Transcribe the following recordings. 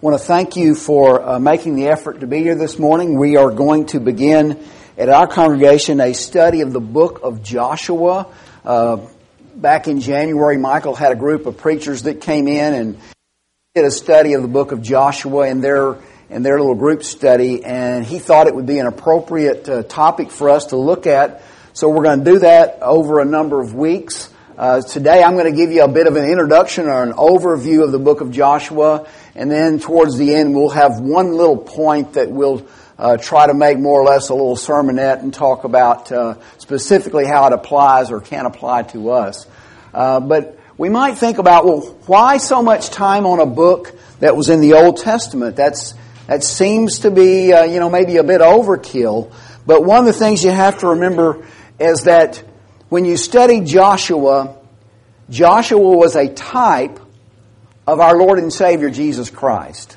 want to thank you for uh, making the effort to be here this morning. We are going to begin at our congregation a study of the book of Joshua. Uh, back in January, Michael had a group of preachers that came in and did a study of the book of Joshua in their in their little group study, and he thought it would be an appropriate uh, topic for us to look at. So we're going to do that over a number of weeks. Uh, today I'm going to give you a bit of an introduction or an overview of the book of Joshua and then towards the end, we'll have one little point that we'll uh, try to make more or less a little sermonette and talk about uh, specifically how it applies or can apply to us. Uh, but we might think about, well, why so much time on a book that was in the Old Testament? That's that seems to be, uh, you know, maybe a bit overkill. But one of the things you have to remember is that when you study Joshua, Joshua was a type of our Lord and Savior Jesus Christ.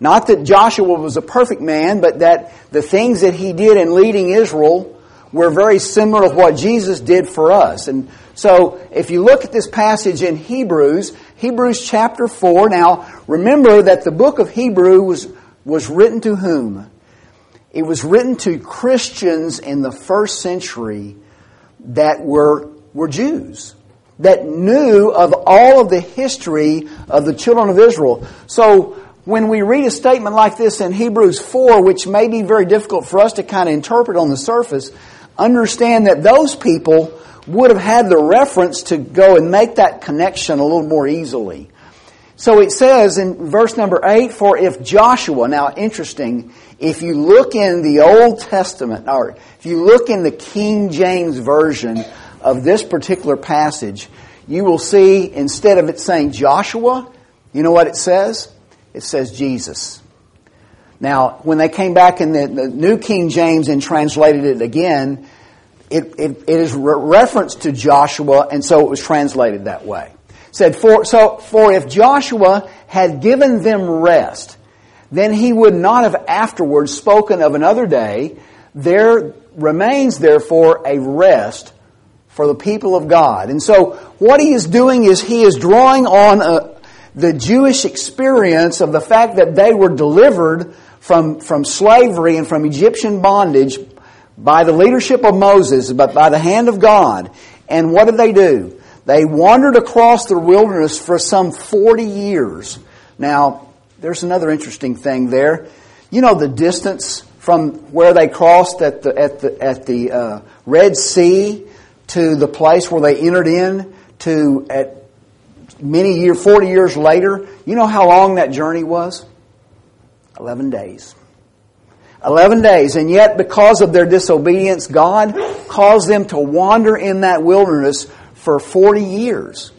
Not that Joshua was a perfect man, but that the things that he did in leading Israel were very similar to what Jesus did for us. And so, if you look at this passage in Hebrews, Hebrews chapter 4, now remember that the book of Hebrews was, was written to whom? It was written to Christians in the first century that were, were Jews that knew of all of the history of the children of Israel. So when we read a statement like this in Hebrews 4, which may be very difficult for us to kind of interpret on the surface, understand that those people would have had the reference to go and make that connection a little more easily. So it says in verse number 8, for if Joshua, now interesting, if you look in the Old Testament, or if you look in the King James Version of this particular passage, you will see instead of it saying Joshua, you know what it says? It says Jesus. Now, when they came back in the, the New King James and translated it again, it, it, it is re- reference to Joshua, and so it was translated that way. Said, for, so, for if Joshua had given them rest, then he would not have afterwards spoken of another day. There remains therefore a rest for the people of God. And so what he is doing is he is drawing on a, uh, the Jewish experience of the fact that they were delivered from, from slavery and from Egyptian bondage by the leadership of Moses, but by the hand of God. And what did they do? They wandered across the wilderness for some 40 years. Now, there's another interesting thing there. You know the distance from where they crossed at the, at the, at the uh, Red Sea to the place where they entered in to at many years, 40 years later. You know how long that journey was? 11 days. 11 days. And yet, because of their disobedience, God caused them to wander in that wilderness for 40 years.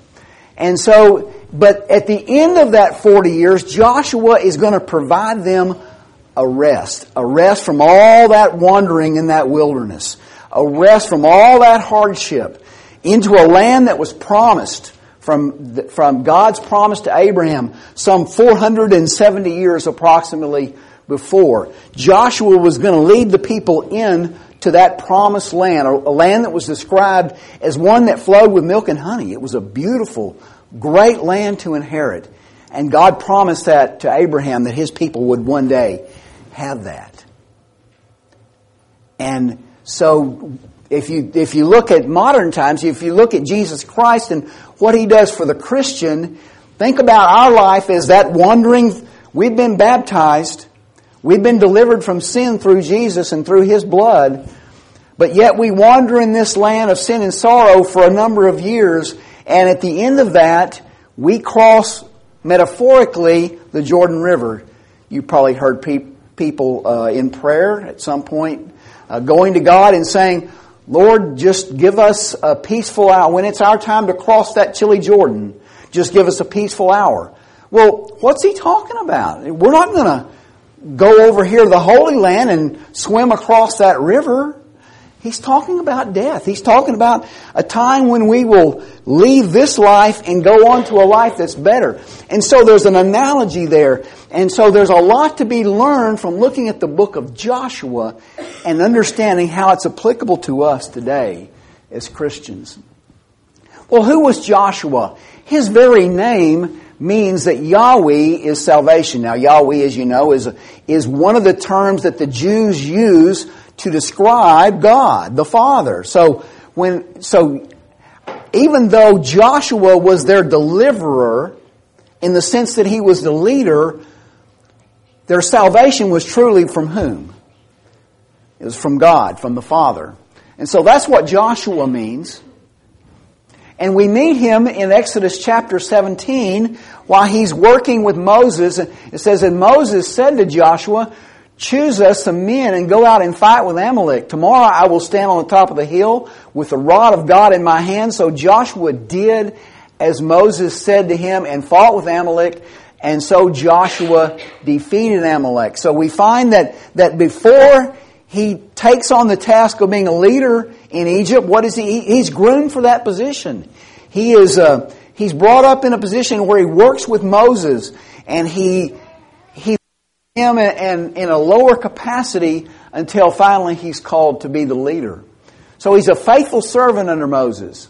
And so, but at the end of that 40 years, Joshua is going to provide them a rest. A rest from all that wandering in that wilderness a rest from all that hardship into a land that was promised from, from God's promise to Abraham some 470 years approximately before. Joshua was going to lead the people in to that promised land, a land that was described as one that flowed with milk and honey. It was a beautiful, great land to inherit. And God promised that to Abraham that his people would one day have that. And so if you, if you look at modern times, if you look at Jesus Christ and what He does for the Christian, think about our life as that wandering, we've been baptized, we've been delivered from sin through Jesus and through His blood, but yet we wander in this land of sin and sorrow for a number of years, and at the end of that, we cross metaphorically the Jordan River. You probably heard pe- people uh, in prayer at some point uh, going to God and saying, Lord, just give us a peaceful hour. When it's our time to cross that chilly Jordan, just give us a peaceful hour. Well, what's he talking about? We're not going to go over here to the Holy Land and swim across that river. He's talking about death. He's talking about a time when we will leave this life and go on to a life that's better. And so there's an analogy there. And so there's a lot to be learned from looking at the book of Joshua and understanding how it's applicable to us today as Christians. Well, who was Joshua? His very name means that Yahweh is salvation. Now, Yahweh, as you know, is, is one of the terms that the Jews use to describe God, the Father. So, when, so, even though Joshua was their deliverer, in the sense that he was the leader, their salvation was truly from whom? It was from God, from the Father. And so that's what Joshua means. And we meet him in Exodus chapter 17 while he's working with Moses. It says, And Moses said to Joshua, Choose us some men and go out and fight with Amalek. Tomorrow I will stand on the top of the hill with the rod of God in my hand. So Joshua did as Moses said to him and fought with Amalek. And so Joshua defeated Amalek. So we find that, that before he takes on the task of being a leader in Egypt. What is he? He's groomed for that position. He is, uh, he's brought up in a position where he works with Moses and he, he, him and in a lower capacity until finally he's called to be the leader. So he's a faithful servant under Moses.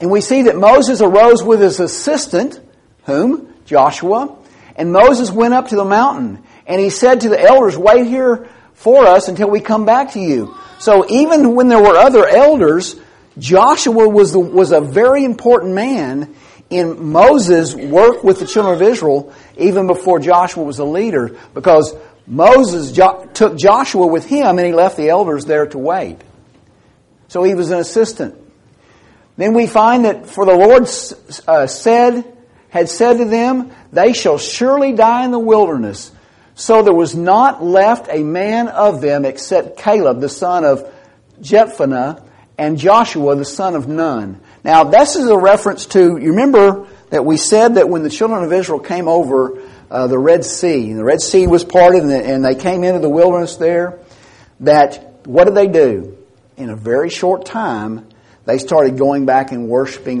And we see that Moses arose with his assistant, whom? Joshua. And Moses went up to the mountain. And he said to the elders, wait here for us until we come back to you. So even when there were other elders, Joshua was, the, was a very important man in Moses' work with the children of Israel even before Joshua was a leader because Moses jo- took Joshua with him and he left the elders there to wait. So he was an assistant. Then we find that for the Lord uh, said, had said to them, they shall surely die in the wilderness. So there was not left a man of them except Caleb, the son of Jephunneh, and Joshua, the son of Nun. Now, this is a reference to, you remember that we said that when the children of Israel came over uh, the Red Sea, the Red Sea was parted and, and they came into the wilderness there, that what did they do? In a very short time, they started going back and worshiping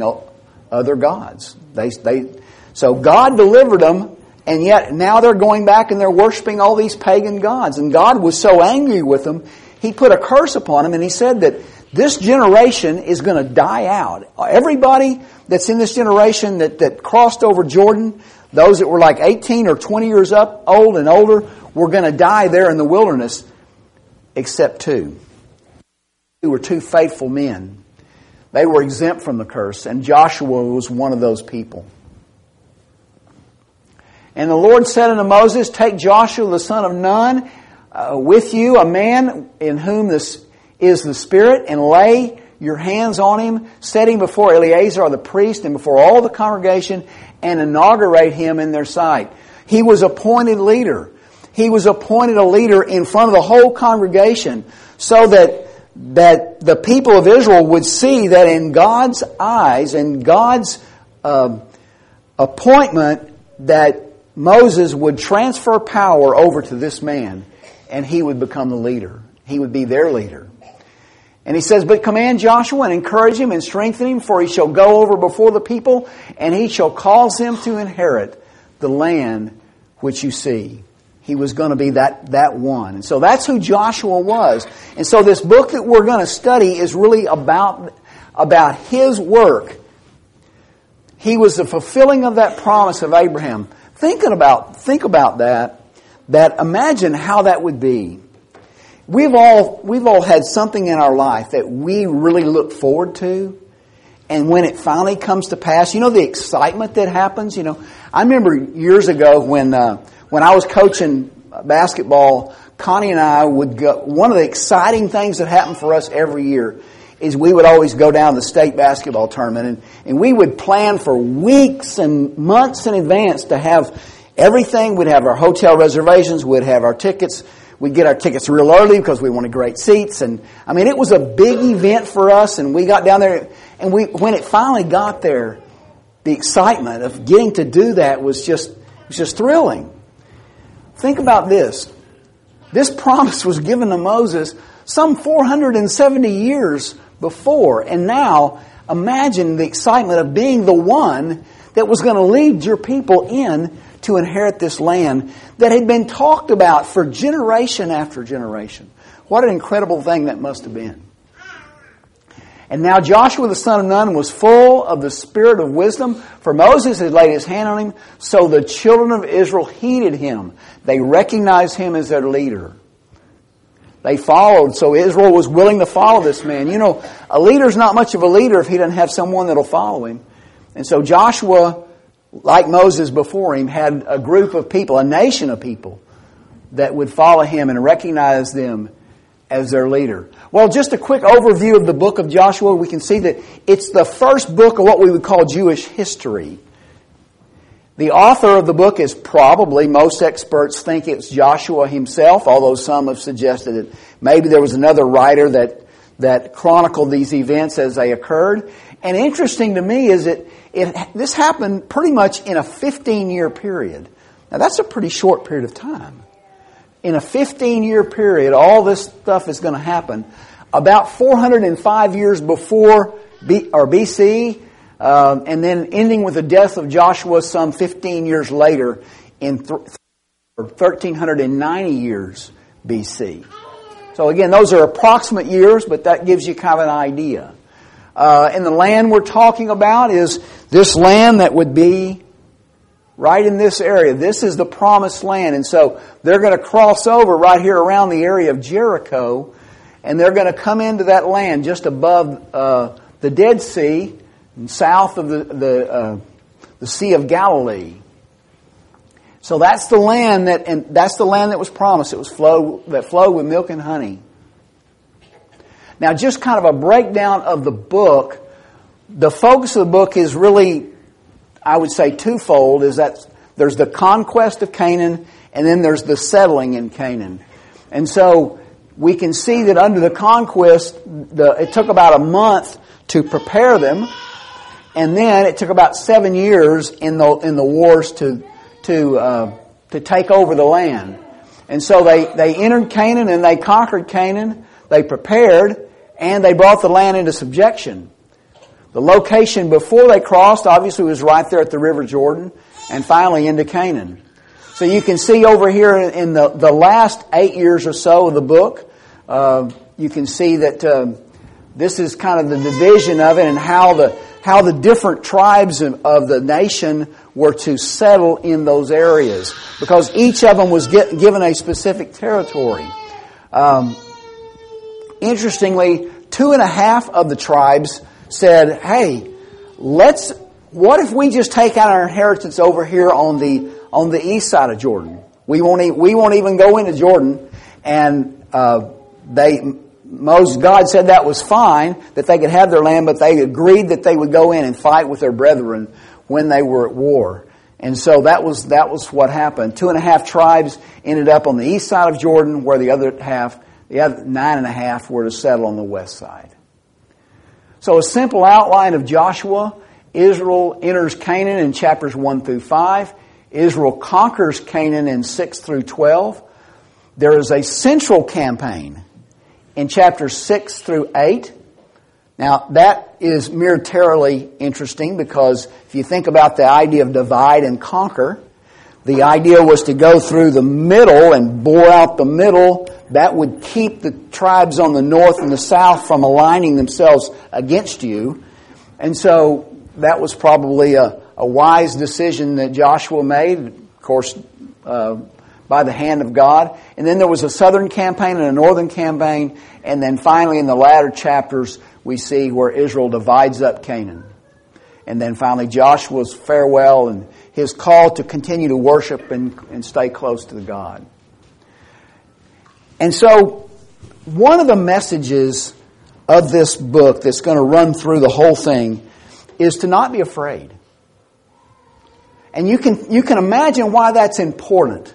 other gods. They, they, so God delivered them and yet now they're going back and they're worshiping all these pagan gods. And God was so angry with them, He put a curse upon them and He said that this generation is going to die out. Everybody that's in this generation that, that crossed over Jordan, those that were like 18 or 20 years up, old and older, were going to die there in the wilderness, except two. Who were two faithful men. They were exempt from the curse, and Joshua was one of those people. And the Lord said unto Moses, Take Joshua the son of Nun uh, with you, a man in whom this is the Spirit, and lay your hands on him, set him before Eleazar the priest and before all the congregation, and inaugurate him in their sight. He was appointed leader. He was appointed a leader in front of the whole congregation so that, that the people of Israel would see that in God's eyes and God's uh, appointment that Moses would transfer power over to this man and he would become the leader. He would be their leader. And he says, But command Joshua and encourage him and strengthen him, for he shall go over before the people, and he shall cause them to inherit the land which you see. He was going to be that, that one. And so that's who Joshua was. And so this book that we're going to study is really about, about his work. He was the fulfilling of that promise of Abraham thinking about, think about that, that imagine how that would be. We've all, we've all had something in our life that we really look forward to. And when it finally comes to pass, you know the excitement that happens. You know, I remember years ago when uh, when I was coaching basketball, Connie and I would go. One of the exciting things that happened for us every year is we would always go down the state basketball tournament and, and we would plan for weeks and months in advance to have everything. We'd have our hotel reservations, we'd have our tickets, we'd get our tickets real early because we wanted great seats and I mean it was a big event for us and we got down there and we when it finally got there, the excitement of getting to do that was just was just thrilling. Think about this. This promise was given to Moses some 470 years before. And now, imagine the excitement of being the one that was going to lead your people in to inherit this land that had been talked about for generation after generation. What an incredible thing that must have been. And now Joshua the son of Nun was full of the spirit of wisdom, for Moses had laid his hand on him, so the children of Israel heeded him. They recognized him as their leader. They followed, so Israel was willing to follow this man. You know, a leader's not much of a leader if he doesn't have someone that'll follow him. And so Joshua, like Moses before him, had a group of people, a nation of people, that would follow him and recognize them as their leader. Well, just a quick overview of the book of Joshua. We can see that it's the first book of what we would call Jewish history. The author of the book is probably, most experts think it's Joshua himself, although some have suggested that maybe there was another writer that, that chronicled these events as they occurred. And interesting to me is that it, this happened pretty much in a 15 year period. Now that's a pretty short period of time in a 15 year period, all this stuff is going to happen. About 405 years before B, or BC, uh, and then ending with the death of Joshua some 15 years later in th- 1390 years BC. So again, those are approximate years, but that gives you kind of an idea. Uh, and the land we're talking about is this land that would be right in this area. This is the promised land. And so they're going to cross over right here around the area of Jericho, and they're going to come into that land just above uh, the Dead Sea, south of the, the, uh, the Sea of Galilee. So that's the land that, and that's the land that was promised. It was flow, that flowed with milk and honey. Now, just kind of a breakdown of the book. The focus of the book is really I would say twofold is that there's the conquest of Canaan and then there's the settling in Canaan. And so we can see that under the conquest, the, it took about a month to prepare them, and then it took about seven years in the in the wars to to uh, to take over the land. And so they they entered Canaan and they conquered Canaan. They prepared and they brought the land into subjection. The location before they crossed obviously was right there at the River Jordan and finally into Canaan. So you can see over here in the, the last eight years or so of the book, uh, you can see that uh, this is kind of the division of it and how the how the different tribes of, the nation were to settle in those areas because each of them was get, given a specific territory. Um, interestingly, two and a half of the tribes said, hey, let's, what if we just take out our inheritance over here on the, on the east side of Jordan? We won't, e- we won't even go into Jordan. And, uh, they, Moses, God said that was fine, that they could have their land, but they agreed that they would go in and fight with their brethren when they were at war. And so that was, that was what happened. Two and a half tribes ended up on the east side of Jordan, where the other half, the other nine and a half were to settle on the west side. So a simple outline of Joshua. Israel enters Canaan in chapters 1 through 5. Israel conquers Canaan in 6 through 12. There is a central campaign in chapters 6 through 8. Now, that is militarily interesting because if you think about the idea of divide and conquer, the idea was to go through the middle and bore out the middle. That would keep the tribes on the north and the south from aligning themselves against you. And so that was probably a, a wise decision that Joshua made, of course, uh, by the hand of God. And then there was a southern campaign and a northern campaign. And then finally, in the latter chapters, we see where Israel divides up Canaan. And then finally, Joshua's farewell and his call to continue to worship and, and stay close to God. And so, one of the messages of this book that's going to run through the whole thing is to not be afraid. And you can, you can imagine why that's important.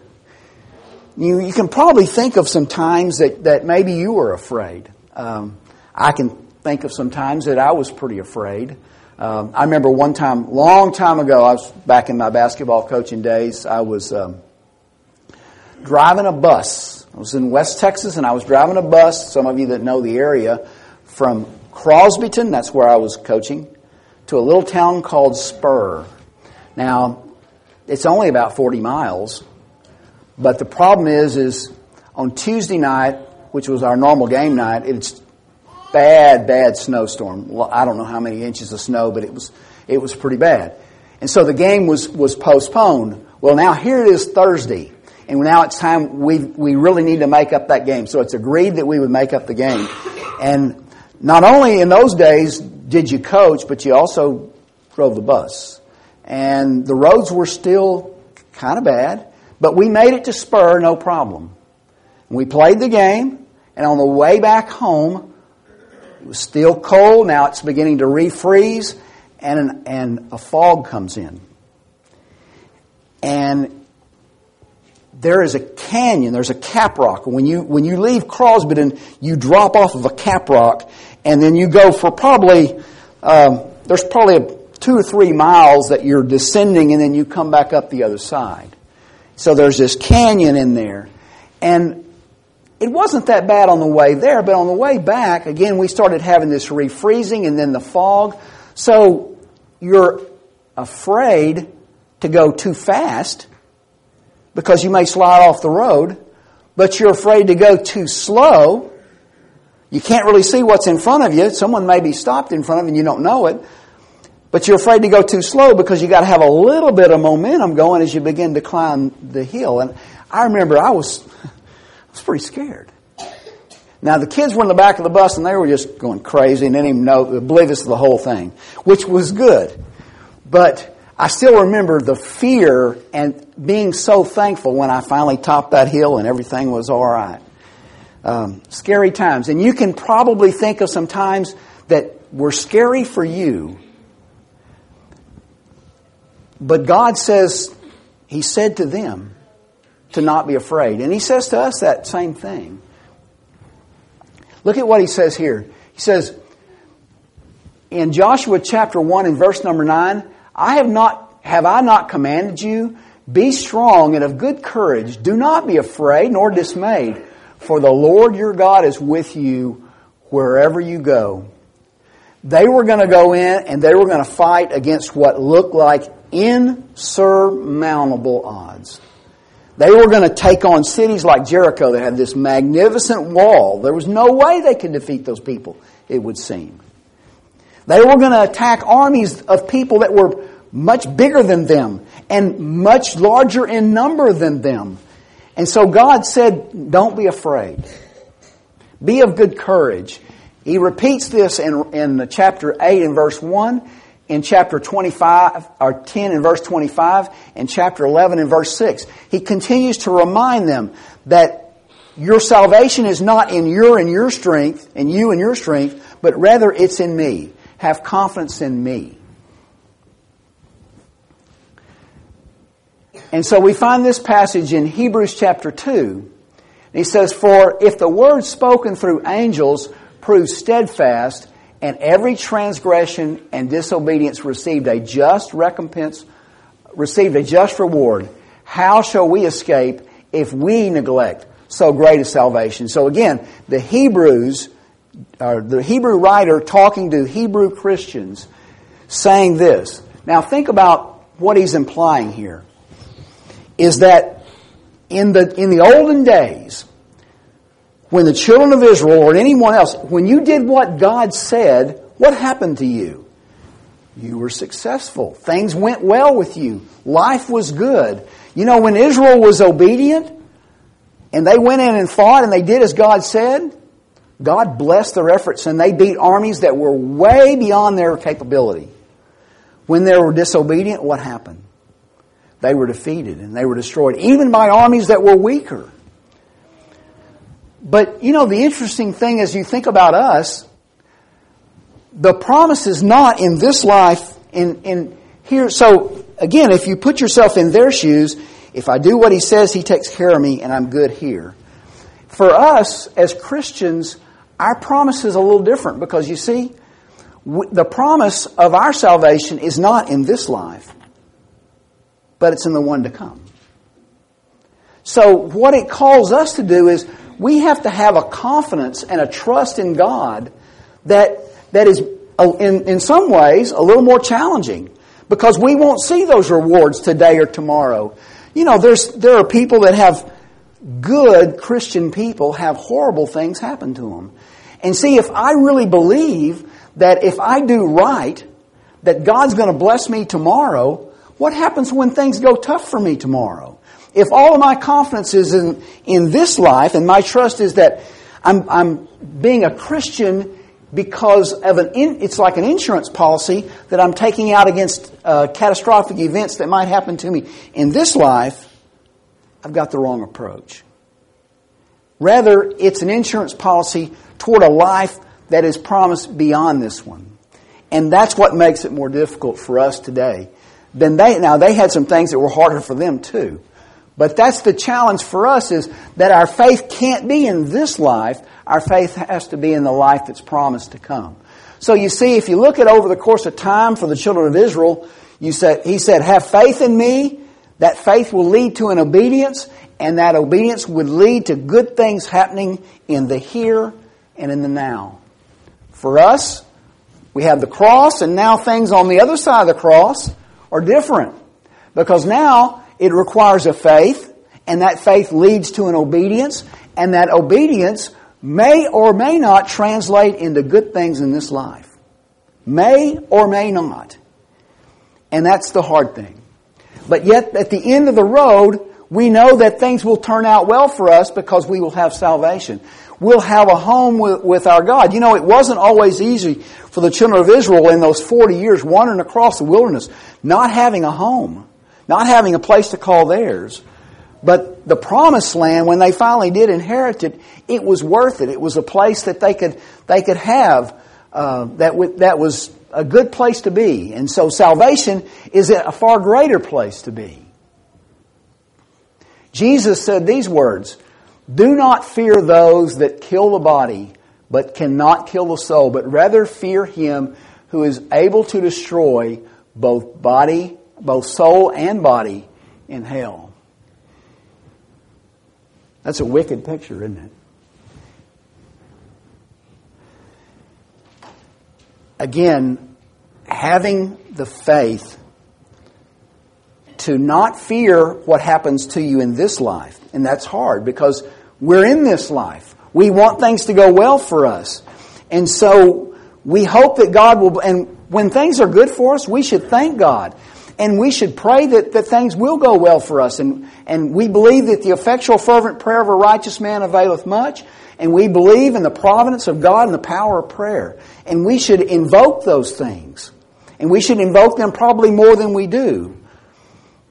You, you can probably think of some times that, that maybe you were afraid. Um, I can think of some times that I was pretty afraid. Um, I remember one time, long time ago, I was back in my basketball coaching days. I was um, driving a bus. I was in West Texas, and I was driving a bus. Some of you that know the area, from Crosbyton, that's where I was coaching, to a little town called Spur. Now, it's only about 40 miles, but the problem is, is on Tuesday night, which was our normal game night, it's bad, bad snowstorm. I don't know how many inches of snow, but it was, it was pretty bad. And so the game was, was postponed. Well, now here it is Thursday. And now it's time, we, we really need to make up that game. So it's agreed that we would make up the game. And not only in those days did you coach, but you also drove the bus. And the roads were still kind of bad, but we made it to Spur no problem. We played the game, and on the way back home, it was still cold. Now it's beginning to refreeze, and, an, and a fog comes in. And there is a canyon, there's a cap rock. When you, when you leave Crosbyton, you drop off of a cap rock, and then you go for probably, um, there's probably a, two or three miles that you're descending, and then you come back up the other side. So there's this canyon in there. And it wasn't that bad on the way there, but on the way back, again, we started having this refreezing and then the fog. So you're afraid to go too fast because you may slide off the road, but you're afraid to go too slow. You can't really see what's in front of you. Someone may be stopped in front of you and you don't know it. But you're afraid to go too slow because you got to have a little bit of momentum going as you begin to climb the hill. And I remember I was was pretty scared. Now the kids were in the back of the bus and they were just going crazy and didn't even know, oblivious to the whole thing, which was good. But I still remember the fear and being so thankful when I finally topped that hill and everything was all right. Um, scary times, and you can probably think of some times that were scary for you. But God says, He said to them, to not be afraid. And he says to us that same thing. Look at what he says here. He says, in Joshua chapter 1 and verse number 9, I have not, have I not commanded you? Be strong and of good courage. Do not be afraid nor dismayed, for the Lord your God is with you wherever you go. They were going to go in and they were going to fight against what looked like insurmountable odds. They were going to take on cities like Jericho that had this magnificent wall. There was no way they could defeat those people, it would seem. They were going to attack armies of people that were much bigger than them and much larger in number than them. And so God said, Don't be afraid. Be of good courage. He repeats this in, in chapter 8 and verse 1 in chapter 25, or 10 in verse 25, and chapter 11 in verse 6. He continues to remind them that your salvation is not in your and your strength, and you and your strength, but rather it's in me. Have confidence in me. And so we find this passage in Hebrews chapter 2. He says, For if the word spoken through angels proves steadfast, and every transgression and disobedience received a just recompense, received a just reward. How shall we escape if we neglect so great a salvation? So again, the Hebrews, uh, the Hebrew writer talking to Hebrew Christians, saying this. Now think about what he's implying here. Is that in the in the olden days, when the children of Israel or anyone else, when you did what God said, what happened to you? You were successful. Things went well with you. Life was good. You know, when Israel was obedient and they went in and fought and they did as God said, God blessed their efforts and they beat armies that were way beyond their capability. When they were disobedient, what happened? They were defeated and they were destroyed, even by armies that were weaker. But, you know, the interesting thing as you think about us, the promise is not in this life, in, in here. So, again, if you put yourself in their shoes, if I do what he says, he takes care of me and I'm good here. For us, as Christians, our promise is a little different because you see, the promise of our salvation is not in this life, but it's in the one to come. So what it calls us to do is we have to have a confidence and a trust in God that, that is, uh, in, in some ways, a little more challenging because we won't see those rewards today or tomorrow. You know, there's, there are people that have good Christian people have horrible things happen to them. And see, if I really believe that if I do right, that God's going to bless me tomorrow, what happens when things go tough for me tomorrow? If all of my confidence is in, in this life and my trust is that I'm, I'm being a Christian because of an in, it's like an insurance policy that I'm taking out against uh, catastrophic events that might happen to me in this life, I've got the wrong approach. Rather, it's an insurance policy toward a life that is promised beyond this one. And that's what makes it more difficult for us today. Then they, now they had some things that were harder for them too. But that's the challenge for us is that our faith can't be in this life. Our faith has to be in the life that's promised to come. So you see, if you look at over the course of time for the children of Israel, you said, he said, have faith in me. That faith will lead to an obedience, and that obedience would lead to good things happening in the here and in the now. For us, we have the cross, and now things on the other side of the cross are different. Because now it requires a faith, and that faith leads to an obedience, and that obedience may or may not translate into good things in this life. May or may not. And that's the hard thing. But yet, at the end of the road, we know that things will turn out well for us because we will have salvation. We'll have a home with, with, our God. You know, it wasn't always easy for the children of Israel in those 40 years wandering across the wilderness, not having a home not having a place to call theirs. But the promised land, when they finally did inherit it, it was worth it. It was a place that they could, they could have uh, that, w- that was a good place to be. And so salvation is a far greater place to be. Jesus said these words, Do not fear those that kill the body, but cannot kill the soul, but rather fear him who is able to destroy both body both soul and body in hell. That's a wicked picture, isn't it? Again, having the faith to not fear what happens to you in this life. And that's hard because we're in this life. We want things to go well for us. And so we hope that God will, and when things are good for us, we should thank God. And we should pray that, that things will go well for us. And, and we believe that the effectual fervent prayer of a righteous man availeth much. And we believe in the providence of God and the power of prayer. And we should invoke those things. And we should invoke them probably more than we do.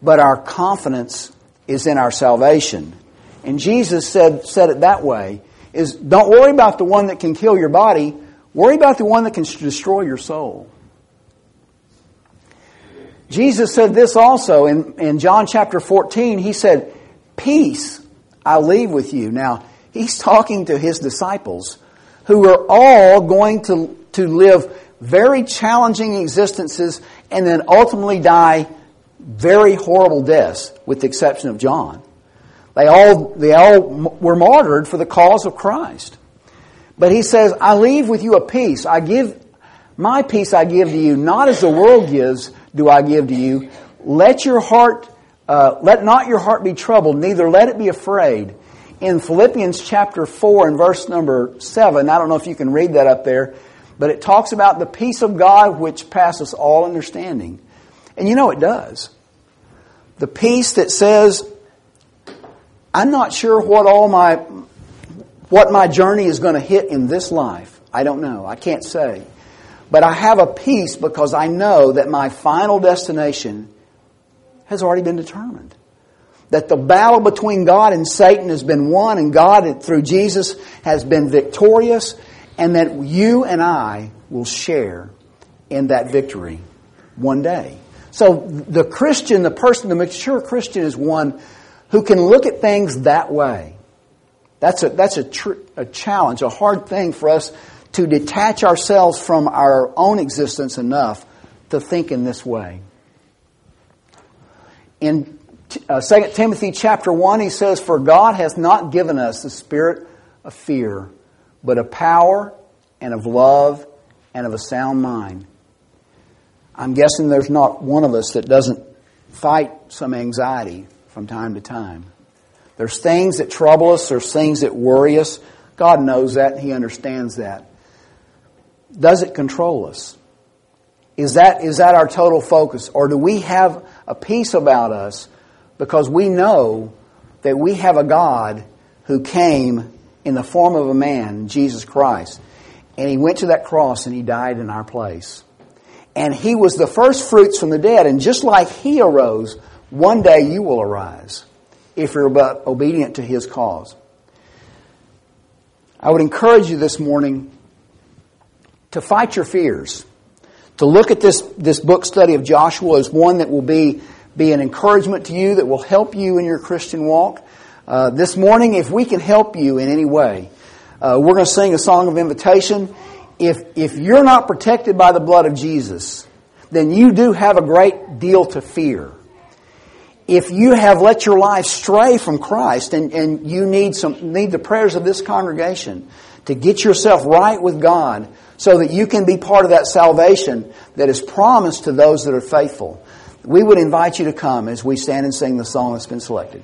But our confidence is in our salvation. And Jesus said, said it that way, is don't worry about the one that can kill your body, worry about the one that can destroy your soul. Jesus said this also in, in John chapter 14. He said, Peace I leave with you. Now, he's talking to his disciples who are all going to, to live very challenging existences and then ultimately die very horrible deaths, with the exception of John. They all, they all were martyred for the cause of Christ. But he says, I leave with you a peace. I give, my peace I give to you, not as the world gives, do I give to you. Let your heart, uh, let not your heart be troubled, neither let it be afraid. In Philippians chapter 4 and verse number 7, I don't know if you can read that up there, but it talks about the peace of God which passes all understanding. And you know it does. The peace that says, I'm not sure what all my, what my journey is going to hit in this life. I don't know. I can't say. But I have a peace because I know that my final destination has already been determined. That the battle between God and Satan has been won and God through Jesus has been victorious and that you and I will share in that victory one day. So the Christian, the person, the mature Christian is one who can look at things that way. That's a, that's a, tr- a challenge, a hard thing for us to detach ourselves from our own existence enough to think in this way. In uh, 2 Timothy chapter 1, he says, For God has not given us the spirit of fear, but of power and of love and of a sound mind. I'm guessing there's not one of us that doesn't fight some anxiety from time to time. There's things that trouble us, there's things that worry us God knows that He understands that. Does it control us? Is that, is that our total focus? Or do we have a peace about us because we know that we have a God who came in the form of a man, Jesus Christ, and He went to that cross and He died in our place. And He was the first fruits from the dead, and just like He arose, one day you will arise if you're but obedient to His cause. I would encourage you this morning to fight your fears. To look at this, this book study of Joshua as one that will be, be an encouragement to you, that will help you in your Christian walk. Uh, this morning, if we can help you in any way, uh, we're going to sing a song of invitation. If, if you're not protected by the blood of Jesus, then you do have a great deal to fear if you have let your life stray from Christ and, and you need some need the prayers of this congregation to get yourself right with God so that you can be part of that salvation that is promised to those that are faithful, we would invite you to come as we stand and sing the song that's been selected.